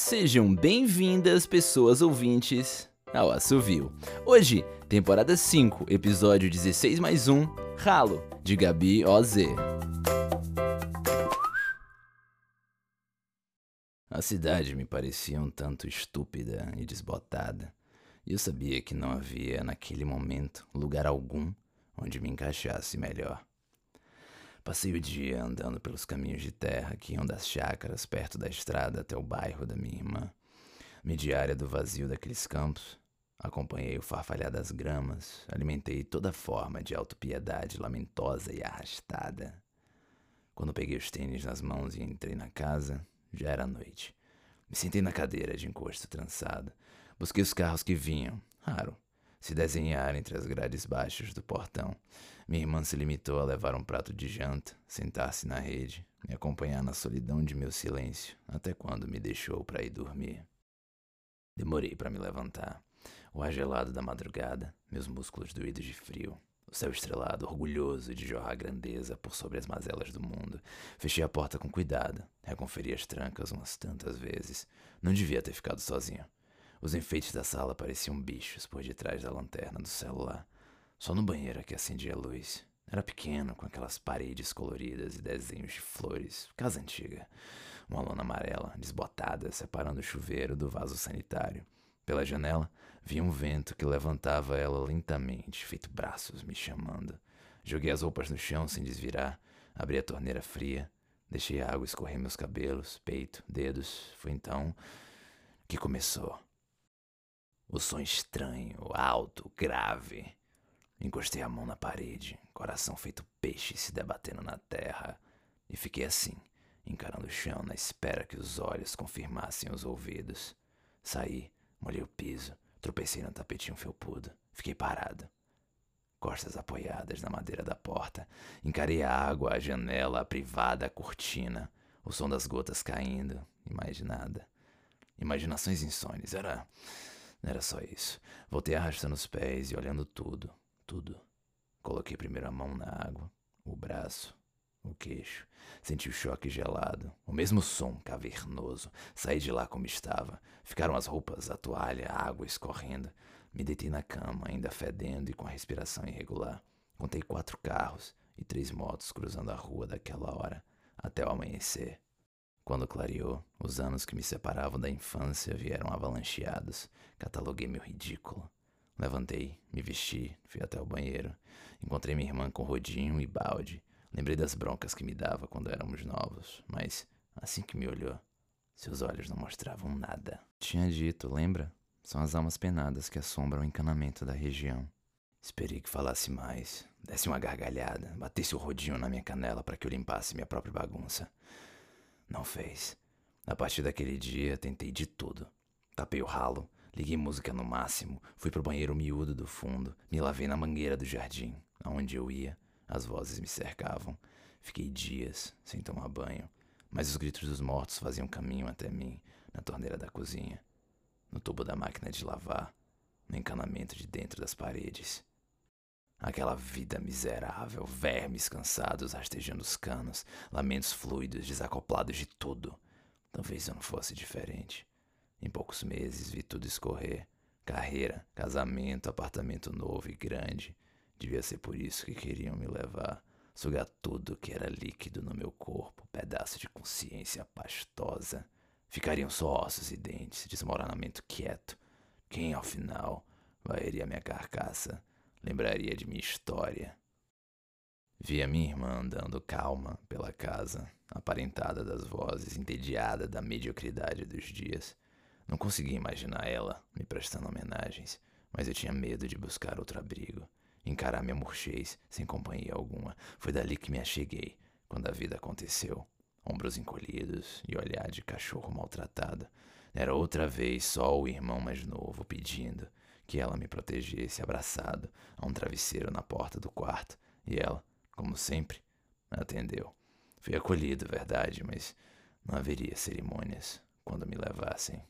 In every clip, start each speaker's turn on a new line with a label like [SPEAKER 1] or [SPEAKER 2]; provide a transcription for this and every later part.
[SPEAKER 1] Sejam bem-vindas, pessoas ouvintes, ao Assovio. Hoje, temporada 5, episódio 16 mais 1, Ralo, de Gabi OZ. A cidade me parecia um tanto estúpida e desbotada, e eu sabia que não havia, naquele momento, lugar algum onde me encaixasse melhor. Passei o dia andando pelos caminhos de terra que iam das chácaras perto da estrada até o bairro da minha irmã. Medi área do vazio daqueles campos. Acompanhei o farfalhar das gramas, alimentei toda forma de autopiedade lamentosa e arrastada. Quando peguei os tênis nas mãos e entrei na casa, já era noite. Me sentei na cadeira de encosto trançado. Busquei os carros que vinham, raro, se desenhar entre as grades baixas do portão. Minha irmã se limitou a levar um prato de janta, sentar-se na rede, me acompanhar na solidão de meu silêncio, até quando me deixou para ir dormir. Demorei para me levantar. O ar gelado da madrugada, meus músculos doídos de frio, o céu estrelado, orgulhoso de jorrar grandeza por sobre as mazelas do mundo. Fechei a porta com cuidado, reconferi as trancas umas tantas vezes. Não devia ter ficado sozinho. Os enfeites da sala pareciam bichos por detrás da lanterna do celular. Só no banheiro é que acendia a luz. Era pequeno, com aquelas paredes coloridas e desenhos de flores. Casa antiga. Uma lona amarela, desbotada, separando o chuveiro do vaso sanitário. Pela janela, via um vento que levantava ela lentamente, feito braços me chamando. Joguei as roupas no chão sem desvirar, abri a torneira fria, deixei a água escorrer meus cabelos, peito, dedos. Foi então que começou. O som estranho, alto, grave. Encostei a mão na parede, coração feito peixe se debatendo na terra, e fiquei assim, encarando o chão na espera que os olhos confirmassem os ouvidos. Saí, molhei o piso, tropecei no tapetinho felpudo, fiquei parado. Costas apoiadas na madeira da porta, encarei a água, a janela, a privada, a cortina, o som das gotas caindo, e mais nada. Imaginações insones, era não era só isso. Voltei arrastando os pés e olhando tudo, tudo. Coloquei primeiro a mão na água, o braço, o queixo. Senti o choque gelado, o mesmo som cavernoso. Saí de lá como estava. Ficaram as roupas, a toalha, a água escorrendo. Me deitei na cama, ainda fedendo e com a respiração irregular. Contei quatro carros e três motos cruzando a rua daquela hora, até o amanhecer. Quando clareou, os anos que me separavam da infância vieram avalancheados. Cataloguei meu ridículo. Levantei, me vesti, fui até o banheiro. Encontrei minha irmã com rodinho e balde. Lembrei das broncas que me dava quando éramos novos, mas assim que me olhou, seus olhos não mostravam nada. Tinha dito, lembra? São as almas penadas que assombram o encanamento da região. Esperei que falasse mais, desse uma gargalhada, batesse o rodinho na minha canela para que eu limpasse minha própria bagunça. Não fez. A partir daquele dia, tentei de tudo. Tapei o ralo, liguei música no máximo, fui pro banheiro miúdo do fundo, me lavei na mangueira do jardim. Aonde eu ia, as vozes me cercavam. Fiquei dias sem tomar banho, mas os gritos dos mortos faziam caminho até mim, na torneira da cozinha, no tubo da máquina de lavar, no encanamento de dentro das paredes. Aquela vida miserável, vermes cansados rastejando os canos, lamentos fluidos, desacoplados de tudo. Talvez eu não fosse diferente. Em poucos meses vi tudo escorrer. Carreira, casamento, apartamento novo e grande. Devia ser por isso que queriam me levar. Sugar tudo que era líquido no meu corpo, pedaço de consciência pastosa. Ficariam só ossos e dentes, desmoronamento quieto. Quem, ao final, varreria minha carcaça? Lembraria de minha história. Via minha irmã andando calma pela casa, aparentada das vozes, entediada da mediocridade dos dias. Não conseguia imaginar ela me prestando homenagens, mas eu tinha medo de buscar outro abrigo, encarar minha murchez sem companhia alguma. Foi dali que me acheguei, quando a vida aconteceu. Ombros encolhidos e olhar de cachorro maltratado. Era outra vez só o irmão mais novo pedindo que ela me protegesse abraçado a um travesseiro na porta do quarto, e ela, como sempre, atendeu. Fui acolhido, verdade, mas não haveria cerimônias quando me levassem.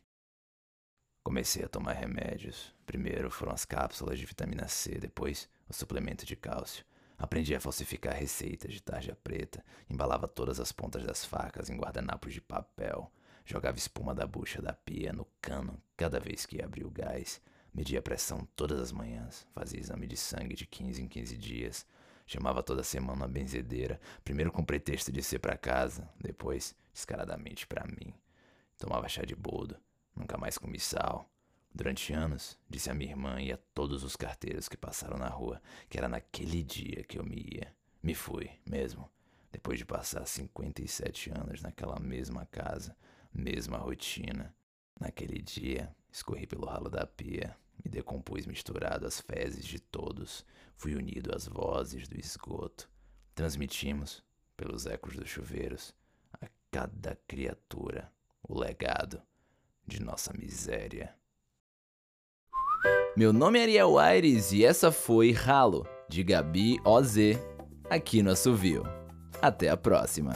[SPEAKER 1] Comecei a tomar remédios. Primeiro foram as cápsulas de vitamina C, depois o suplemento de cálcio. Aprendi a falsificar receitas de tarja preta, embalava todas as pontas das facas em guardanapos de papel. Jogava espuma da bucha da pia no cano cada vez que abria o gás. Media pressão todas as manhãs. Fazia exame de sangue de 15 em 15 dias. Chamava toda semana uma benzedeira. Primeiro com pretexto de ser para casa, depois descaradamente para mim. Tomava chá de boldo. Nunca mais comi sal. Durante anos, disse a minha irmã e a todos os carteiros que passaram na rua que era naquele dia que eu me ia. Me fui, mesmo. Depois de passar 57 anos naquela mesma casa, mesma rotina. Naquele dia, escorri pelo ralo da pia, me decompus misturado às fezes de todos, fui unido às vozes do esgoto. Transmitimos, pelos ecos dos chuveiros, a cada criatura o legado de nossa miséria. Meu nome é Ariel Aires e essa foi Ralo, de Gabi OZ, aqui no Assovio. Até a próxima!